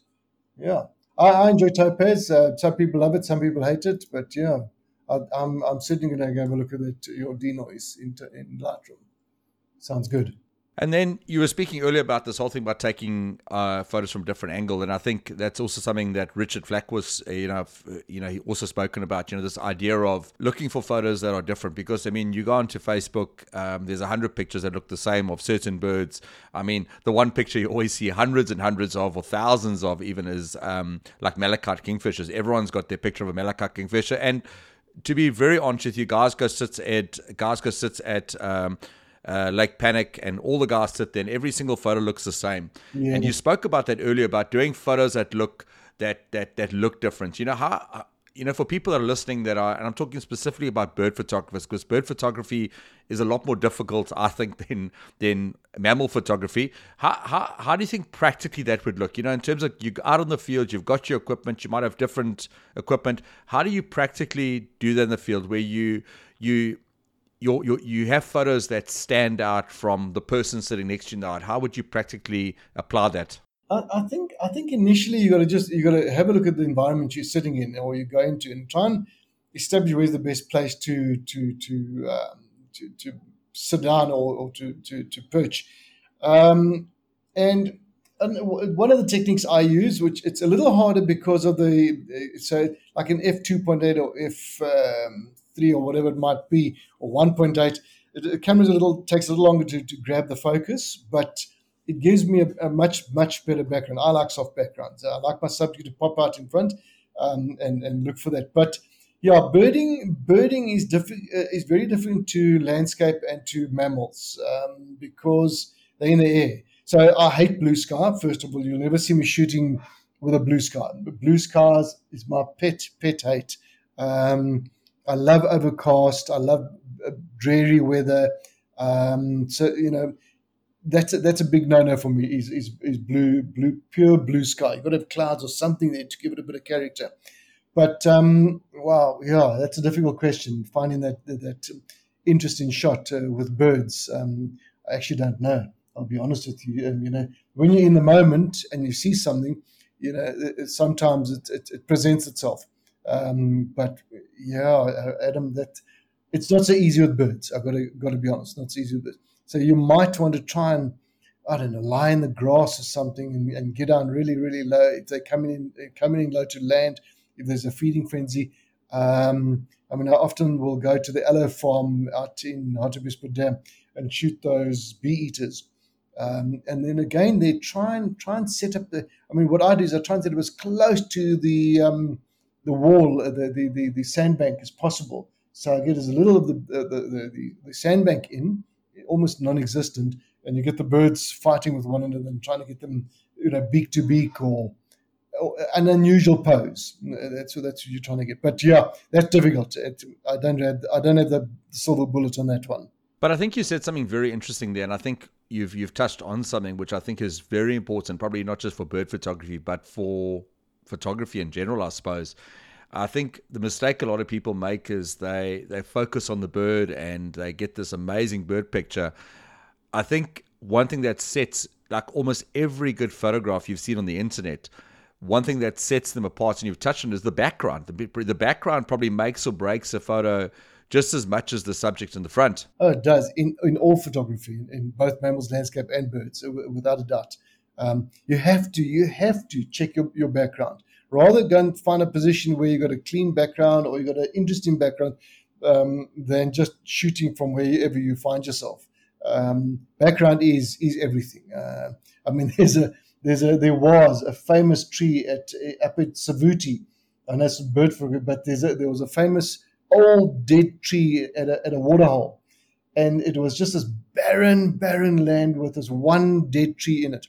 Yeah, I, I enjoy Topaz. Uh, some people love it, some people hate it, but yeah, I, am I'm, I'm certainly going to go have a look at it. Your denoise in in Lightroom sounds good.
And then you were speaking earlier about this whole thing about taking uh, photos from a different angle, and I think that's also something that Richard Flack was, uh, you know, you know, he also spoken about, you know, this idea of looking for photos that are different. Because I mean, you go onto Facebook, um, there's a hundred pictures that look the same of certain birds. I mean, the one picture you always see hundreds and hundreds of, or thousands of, even is um, like malachite kingfishers. Everyone's got their picture of a malachite kingfisher, and to be very honest with you, guys go sits at guys go sits at um, uh, Lake Panic, and all the guys sit there, and every single photo looks the same. Yeah. And you spoke about that earlier about doing photos that look that that that look different. You know how you know, for people that are listening that are, and I'm talking specifically about bird photographers, because bird photography is a lot more difficult, I think, than than mammal photography. How, how how do you think practically that would look? You know, in terms of you out on the field, you've got your equipment, you might have different equipment. How do you practically do that in the field, where you you you you you have photos that stand out from the person sitting next to you the How would you practically apply that?
I, I think I think initially you got to just you got to have a look at the environment you're sitting in or you go into and try and establish where's the best place to to to um, to, to, sit down or, or to, to to perch. Um, and, and one of the techniques I use, which it's a little harder because of the so like an f two point eight or f um, three or whatever it might be or one point eight, it, it comes a little takes a little longer to, to grab the focus, but it gives me a, a, much much better background. I like soft backgrounds. I like my subject to pop out in front um, and and look for that. But yeah, birding birding is different uh, is very different to landscape and to mammals um, because they're in the air. So I hate blue sky. First of all, you'll never see me shooting with a blue sky. But blue skies is my pet pet hate. Um, I love overcast. I love uh, dreary weather. Um, so you know that's a, that's a big no-no for me. Is, is is blue blue pure blue sky? You've got to have clouds or something there to give it a bit of character. But um, wow, yeah, that's a difficult question. Finding that that, interesting shot uh, with birds, um, I actually don't know. I'll be honest with you. Um, you know, when you're in the moment and you see something, you know, it, sometimes it, it, it, presents itself. Um, but yeah, uh, Adam, that it's not so easy with birds. I've got to got to be honest. Not so easy with birds. So you might want to try and, I don't know, lie in the grass or something and, and get down really, really low. If they're coming in, coming in low to land, if there's a feeding frenzy. Um, I mean, I often will go to the Aloe farm out in Hartbeespoort Dam and shoot those bee eaters. Um, and then again, they try and try and set up the. I mean, what I do is I try and set it as close to the um, the wall, uh, the, the, the the sandbank as possible. So I get as little of the the, the, the, the sandbank in, almost non-existent, and you get the birds fighting with one another and trying to get them, you know, beak to beak or, or an unusual pose. That's what that's what you're trying to get. But yeah, that's difficult. It, I don't have I don't have the silver bullet on that one.
But I think you said something very interesting there, and I think you've you've touched on something which I think is very important, probably not just for bird photography, but for photography in general, I suppose. I think the mistake a lot of people make is they they focus on the bird and they get this amazing bird picture. I think one thing that sets like almost every good photograph you've seen on the internet, one thing that sets them apart and you've touched on is the background. The, the background probably makes or breaks a photo just as much as the subject in the front.
Oh, it does in in all photography, in both mammals, landscape, and birds, uh, without a doubt. Um, you have to you have to check your, your background rather and find a position where you've got a clean background or you've got an interesting background um, than just shooting from wherever you find yourself. Um, background is is everything. Uh, I mean, there's a there's a there was a famous tree at up at Savuti, and that's for but there's a, there was a famous old dead tree at a, at a waterhole, and it was just this barren barren land with this one dead tree in it,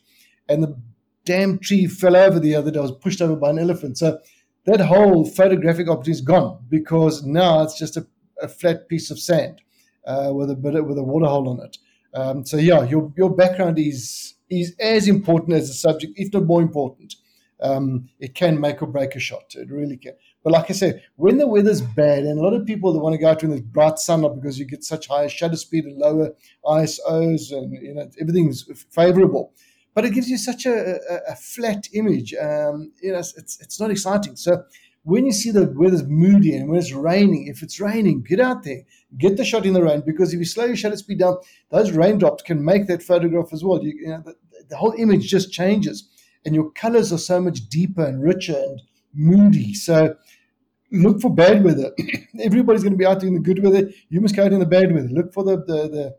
and the damn tree fell over the other day, I was pushed over by an elephant. So that whole photographic opportunity is gone because now it's just a, a flat piece of sand uh, with a bit with a water hole on it. Um, so yeah, your your background is is as important as the subject, if not more important. Um, it can make or break a shot. It really can. But like I said, when the weather's bad, and a lot of people that want to go out in the bright sunlight because you get such higher shutter speed and lower ISOs, and you know everything's favorable but it gives you such a, a, a flat image. Um, you know, it's, it's not exciting. So when you see the weather's moody and when it's raining, if it's raining, get out there, get the shot in the rain because if you slow your shutter speed down, those raindrops can make that photograph as well. You, you know, the, the whole image just changes, and your colors are so much deeper and richer and moody. So look for bad weather. Everybody's going to be out in the good weather. You must go out in the bad weather. Look for the the, the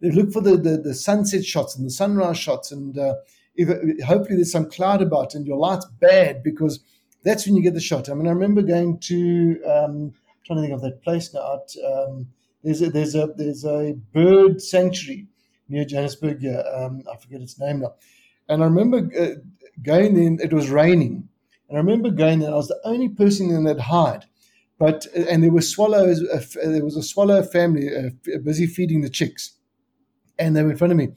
look for the, the, the sunset shots and the sunrise shots, and uh, if, hopefully there's some cloud about and your light's bad because that's when you get the shot. I mean, I remember going to um, trying to think of that place now. Um, there's a, there's a there's a bird sanctuary near Johannesburg. Yeah, um, I forget its name now. And I remember uh, going in. It was raining, And I remember going there, I was the only person in that hide. But and there were swallows. Uh, there was a swallow family uh, busy feeding the chicks, and they were in front of me.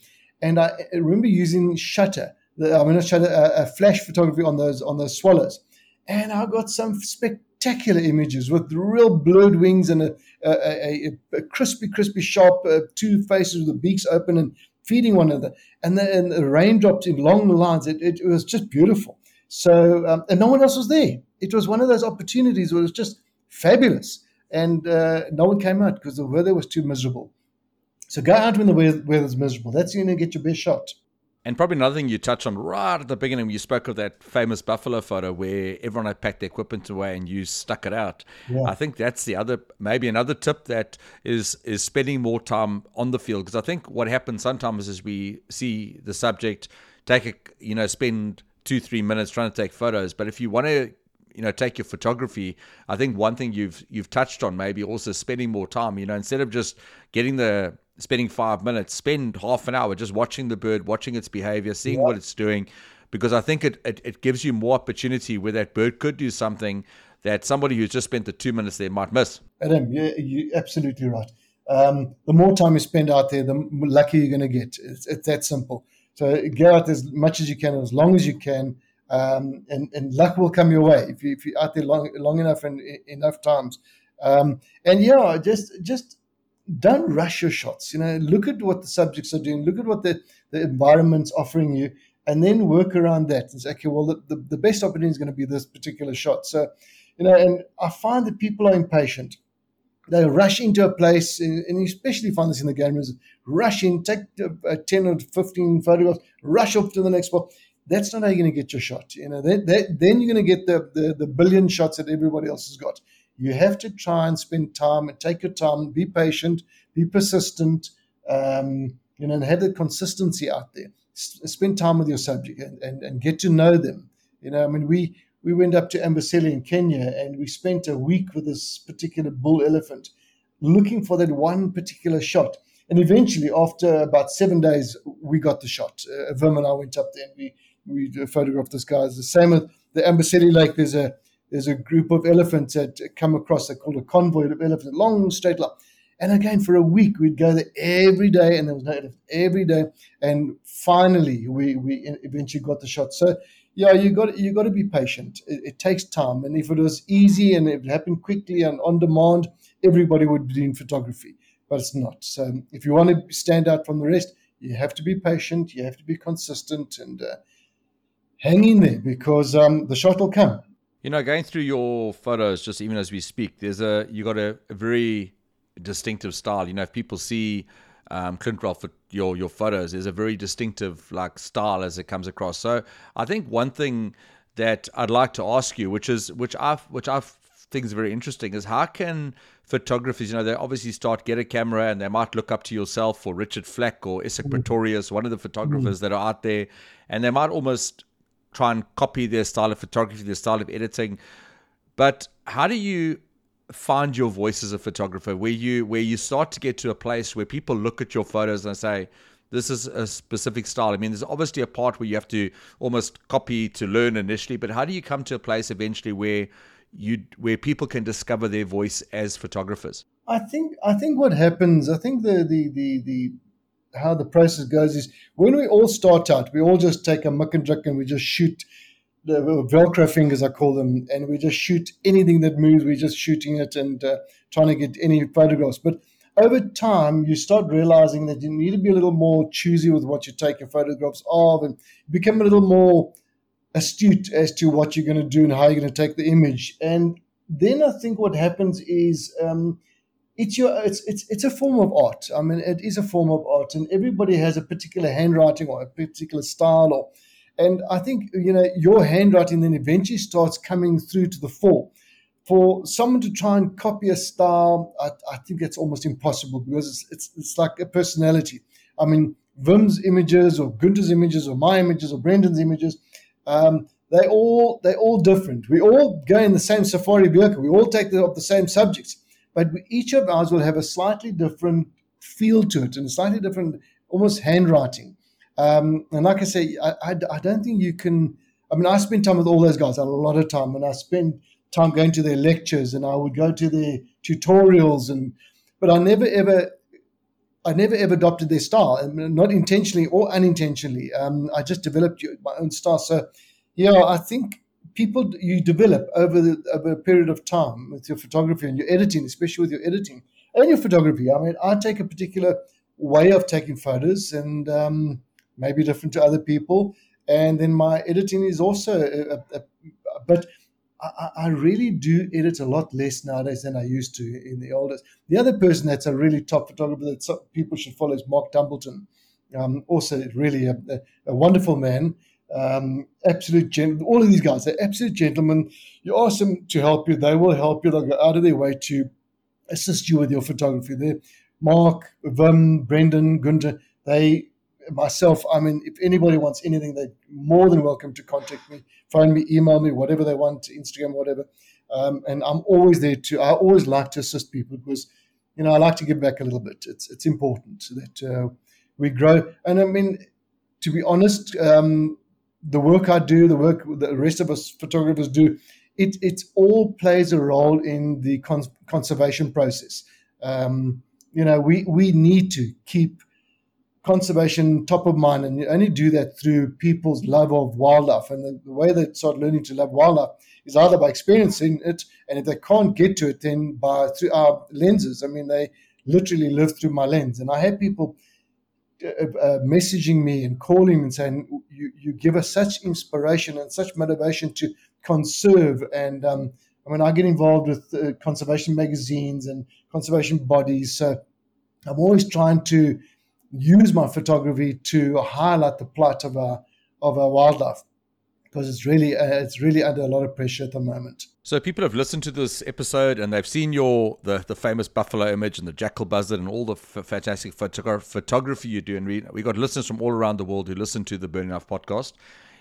And I remember using shutter. I mean, not shutter, a, a flash photography on those on those swallows, and I got some spectacular images with real blurred wings and a, a, a, a crispy, crispy, sharp uh, two faces with the beaks open and feeding one another, and the, and the raindrops in long lines. It, it, it was just beautiful. So, um, and no one else was there. It was one of those opportunities where it was just fabulous. And uh, no one came out because the weather was too miserable. So go out when the weather's miserable. That's going to get your best shot.
And probably another thing you touched on right at the beginning, when you spoke of that famous buffalo photo where everyone had packed their equipment away and you stuck it out. Yeah. I think that's the other, maybe another tip that is is spending more time on the field because I think what happens sometimes is we see the subject take a, you know, spend two three minutes trying to take photos, but if you want to you know take your photography i think one thing you've you've touched on maybe also spending more time you know instead of just getting the spending five minutes spend half an hour just watching the bird watching its behavior seeing yeah. what it's doing because i think it, it, it gives you more opportunity where that bird could do something that somebody who's just spent the two minutes there might miss
adam you're, you're absolutely right um, the more time you spend out there the luckier you're going to get it's, it's that simple so get out as much as you can as long as you can um, and, and luck will come your way if, you, if you're out there long, long enough and enough times. Um, and yeah, just just don't rush your shots. You know, look at what the subjects are doing, look at what the, the environment's offering you, and then work around that and say, okay, well, the, the, the best opportunity is going to be this particular shot. So, you know, and I find that people are impatient. They rush into a place, and especially find this in the game rooms, rush in, take uh, 10 or 15 photographs, rush off to the next spot that's not how you're going to get your shot. You know, that, that, then you're going to get the, the, the billion shots that everybody else has got. You have to try and spend time and take your time, be patient, be persistent, um, you know, and have the consistency out there. S- spend time with your subject and, and, and get to know them. You know, I mean, we we went up to Amboseli in Kenya and we spent a week with this particular bull elephant, looking for that one particular shot. And eventually, after about seven days, we got the shot. Uh, and I went up there and we we photographed this guy. It's the same with the Amboseli Lake. There's a there's a group of elephants that come across. They're called a convoy of elephants, long straight line. And again, for a week, we'd go there every day, and there was no elephant every day. And finally, we we eventually got the shot. So yeah, you got you got to be patient. It, it, takes time, and if it was easy and it happened quickly and on demand, everybody would be doing photography. But it's not. So if you want to stand out from the rest, you have to be patient. You have to be consistent, and uh, hang in there because um, the shot will come.
You know, going through your photos, just even as we speak, there's a you got a, a very distinctive style. You know, if people see um, Clint Ralph your your photos, there's a very distinctive like style as it comes across. So I think one thing that I'd like to ask you, which is which I which I think is very interesting, is how can photographers, you know, they obviously start get a camera and they might look up to yourself or Richard Fleck or Isak mm. Pretorius, one of the photographers mm. that are out there, and they might almost try and copy their style of photography, their style of editing. But how do you find your voice as a photographer where you where you start to get to a place where people look at your photos and say this is a specific style. I mean, there's obviously a part where you have to almost copy to learn initially, but how do you come to a place eventually where you where people can discover their voice as photographers?
I think I think what happens, I think the the the the how the process goes is when we all start out, we all just take a muck and druck and we just shoot the Velcro fingers, I call them, and we just shoot anything that moves. We're just shooting it and uh, trying to get any photographs. But over time, you start realizing that you need to be a little more choosy with what you take your photographs of and become a little more astute as to what you're going to do and how you're going to take the image. And then I think what happens is um, it's your it's it's it's a form of art. I mean, it is a form of art, and everybody has a particular handwriting or a particular style, or and I think you know your handwriting then eventually starts coming through to the fore. For someone to try and copy a style, I, I think it's almost impossible because it's, it's it's like a personality. I mean, Wim's images or Gunter's images or my images or Brendon's images. Um, they all they all different. We all go in the same safari vehicle. We all take the, the same subjects but each of ours will have a slightly different feel to it and a slightly different, almost handwriting. Um, and like I say, I, I, I, don't think you can. I mean, I spend time with all those guys a lot of time, and I spend time going to their lectures, and I would go to their tutorials, and but I never ever. I never ever adopted their style, not intentionally or unintentionally. Um, I just developed my own style. So, yeah, I think people you develop over the, over a period of time with your photography and your editing, especially with your editing and your photography. I mean, I take a particular way of taking photos, and um, maybe different to other people. And then my editing is also a, a, a but I, I, really do edit a lot less nowadays than I used to in the old days. The other person that's a really top photographer that people should follow is Mark Dumbleton. Um, also, really a, a wonderful man. Um, absolute all of these guys are absolute gentlemen. You ask them to help you, they will help you. They'll go out of their way to assist you with your photography. There, Mark, Wim, Brendon, Gunter, they myself, I mean, if anybody wants anything, they're more than welcome to contact me, phone me, email me, whatever they want, Instagram, whatever. Um, and I'm always there to. I always like to assist people because, you know, I like to give back a little bit. It's it's important that uh, we grow. And I mean, to be honest, um, the work I do, the work the rest of us photographers do, it it all plays a role in the cons- conservation process. Um, you know, we we need to keep conservation top of mind, and you only do that through people's love of wildlife. And the, the, way they start learning to love wildlife is either by experiencing it, and if they can't get to it, then by through our lenses. I mean, they literally live through my lens, and I have people. Uh, uh, messaging me and calling and saying you, you give us such inspiration and such motivation to conserve and um, I mean I get involved with uh, conservation magazines and conservation bodies so I'm always trying to use my photography to highlight the plight of our of our wildlife because it's really uh, it's really under a lot of pressure at the moment.
So people have listened to this episode and they've seen your the, the famous buffalo image and the jackal buzzard and all the f- fantastic photogra- photography you do. And we we got listeners from all around the world who listen to the Birding Life podcast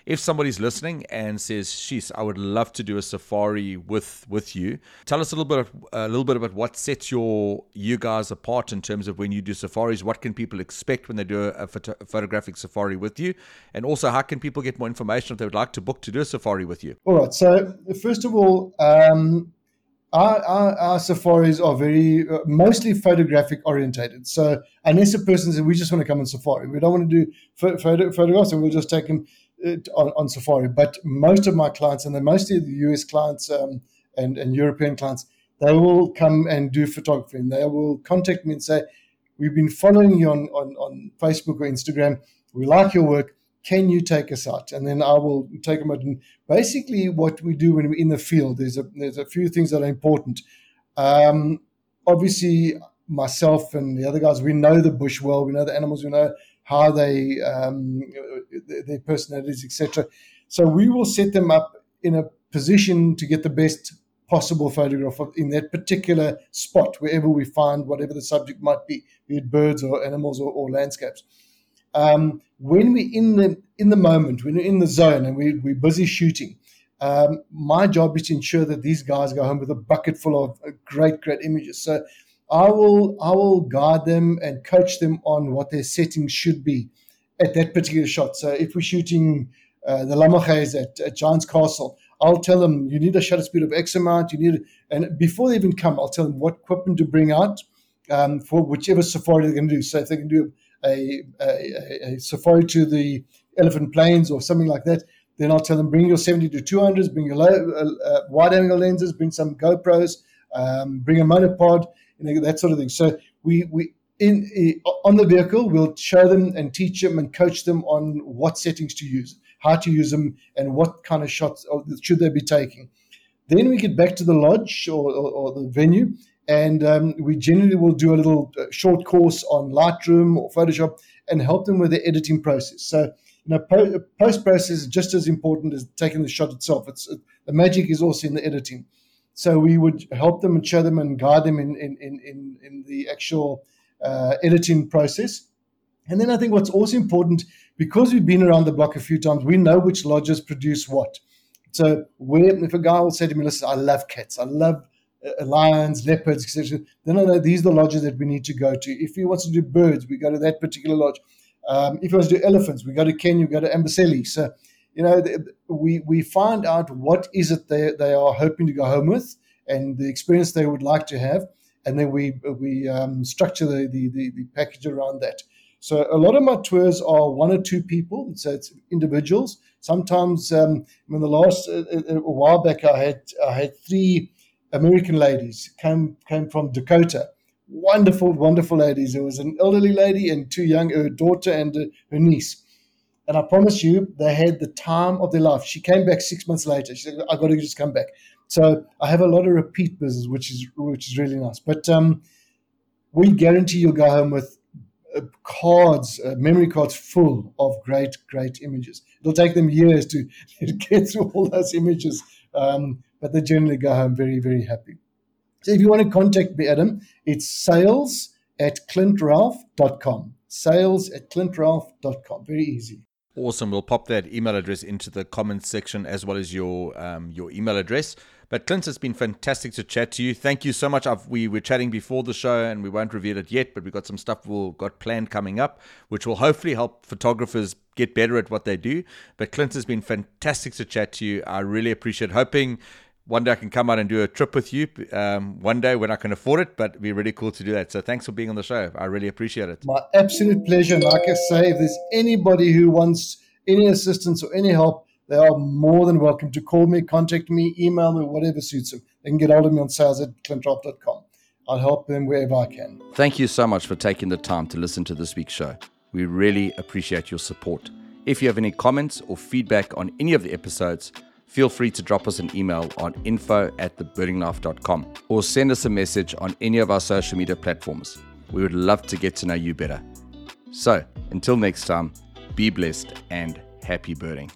if somebody's listening and says, "Sheesh, I would love to do a safari with with you," tell us a little bit a little bit about what sets your you guys apart in terms of when you do safaris. What can people expect when they do a, a, photo, a photographic safari with you, and also how can people get more information if they would like to book to do a safari with you?
All right. So first of all. Um, our, our, our, safaris are very uh, mostly photographic orientated. So unless a person says we just want to come on safari, we don't want to do photo, photographs, and we'll just take them on, on, Safari. But most of my clients, and they're mostly the US clients um, and, and European clients, they will come and do photography and they will contact me and say, We've been following you on, on, on Facebook or Instagram. We like your work. Can you take us out? And then I will take them out. And basically, what we do when we're in the field, there's a, there's a few things that are important. Um, obviously, myself and the other guys, we know the bush well. We know the animals. We know how they um, their personalities, etc. So we will set them up in a position to get the best possible photograph of, in that particular spot, wherever we find whatever the subject might be, be it birds or animals or, or landscapes. Um, when we're in the in the moment, when we're in the zone and we, we're busy shooting, um, my job is to ensure that these guys go home with a bucket full of great, great images. So I will I will guide them and coach them on what their settings should be at that particular shot. So if we're shooting uh, the Lammergeiers at, at Giant's Castle, I'll tell them you need a shutter speed of X amount. You need, and before they even come, I'll tell them what equipment to bring out um, for whichever safari they're going to do. So if they can do a, a, a, safari to the Elephant Plains or something like that, then I'll tell them bring your 70 to 200s, bring your low, uh, uh, wide angle lenses, bring some GoPros, um, bring a monopod know, that sort of thing. So we we in, in, on the vehicle we'll show them and teach them and coach them on what settings to use, how to use them, and what kind of shots should they be taking. Then we get back to the lodge or, or, or the venue, and um, we generally will do a little uh, short course on Lightroom or Photoshop and help them with the editing process. So you know, post process is just as important as taking the shot itself. It's the magic is also in the editing. So we would help them and show them and guide them in in in in, the actual uh, editing process. And then I think what's also important because we've been around the block a few times, we know which lodges produce what. So where if a guy will say to me, "Listen, I love cats, I love uh, lions, leopards, etc." Then I know these are the lodges that we need to go to. If he wants to do birds, we go to that particular lodge. Um, if he wants to do elephants, we go to Kenya, we go to Amboseli. So you know, we we find out what is it they they are hoping to go home with, and the experience they would like to have, and then we we um, structure the, the, the the package around that. So a lot of my tours are one or two people, so it's individuals. Sometimes, um, mean, the last uh, uh, a while back, I had I had three American ladies came came from Dakota. Wonderful, wonderful ladies. There was an elderly lady and two young, her daughter and uh, her niece and I promise you, they had the time of their life. She came back six months later. She said, "I got to just come back." So I have a lot of repeat business, which is which is really nice. But um, we guarantee you'll go home with uh, cards, uh, memory cards full of great, great images. It'll take them years to, get through all those images, um, but they generally go home very, very happy. So if you want to contact me, Adam, it's sales at clintralph.com. Sales at clintralph.com. Very easy.
Awesome. We'll pop that email address into the comments section as well as your um, your email address. But Clint, it's been fantastic to chat to you. Thank you so much. I've, we were chatting before the show, and we won't reveal it yet, but we've got some stuff we've got planned coming up, which will hopefully help photographers get better at what they do. But Clint has been fantastic to chat to you. I really appreciate. Hoping one day I can come out and do a trip with you. Um, one day when I can afford it, but it'd be really cool to do that. So thanks for being on the show. I really appreciate it.
My absolute pleasure. And like I say, if there's anybody who wants any assistance or any help, they are more than welcome to call me, contact me, email me, whatever suits them. They can get hold of me on sales at clintralph.com. I'll help them wherever I can.
Thank you so much for taking the time to listen to this week's show. We really appreciate your support. If you have any comments or feedback on any of the episodes, feel free to drop us an email on info at thebirdinglife.com or send us a message on any of our social media platforms. We would love to get to know you better. So, until next time, be blessed and happy birding.